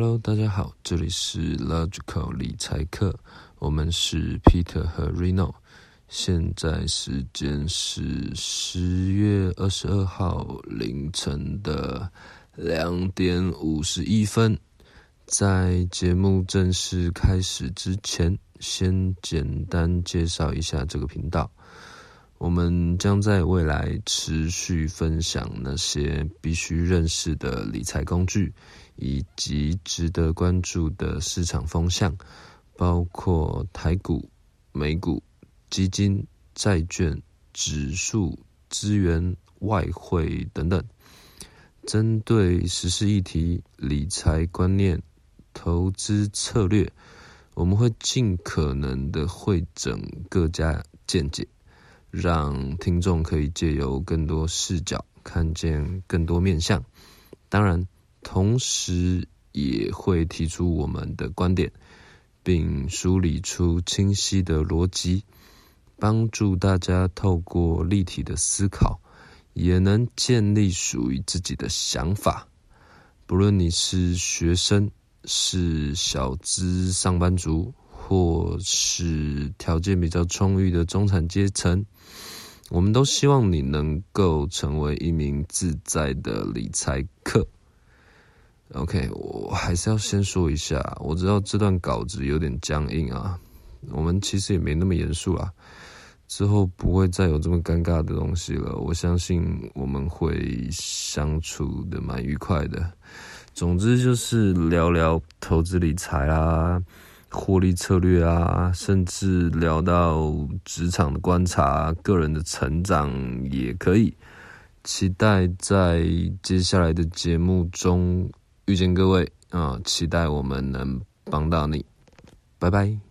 Hello，大家好，这里是 Logical 理财课，我们是 Peter 和 Reno，现在时间是十月二十二号凌晨的两点五十一分。在节目正式开始之前，先简单介绍一下这个频道。我们将在未来持续分享那些必须认识的理财工具，以及值得关注的市场风向，包括台股、美股、基金、债券、指数、资源、外汇等等。针对时事议题、理财观念、投资策略，我们会尽可能的会整各家见解。让听众可以借由更多视角看见更多面相，当然，同时也会提出我们的观点，并梳理出清晰的逻辑，帮助大家透过立体的思考，也能建立属于自己的想法。不论你是学生，是小资上班族。或是条件比较充裕的中产阶层，我们都希望你能够成为一名自在的理财客。OK，我还是要先说一下，我知道这段稿子有点僵硬啊，我们其实也没那么严肃啊，之后不会再有这么尴尬的东西了。我相信我们会相处的蛮愉快的。总之就是聊聊投资理财啊。获利策略啊，甚至聊到职场的观察、个人的成长也可以。期待在接下来的节目中遇见各位啊！期待我们能帮到你，拜拜。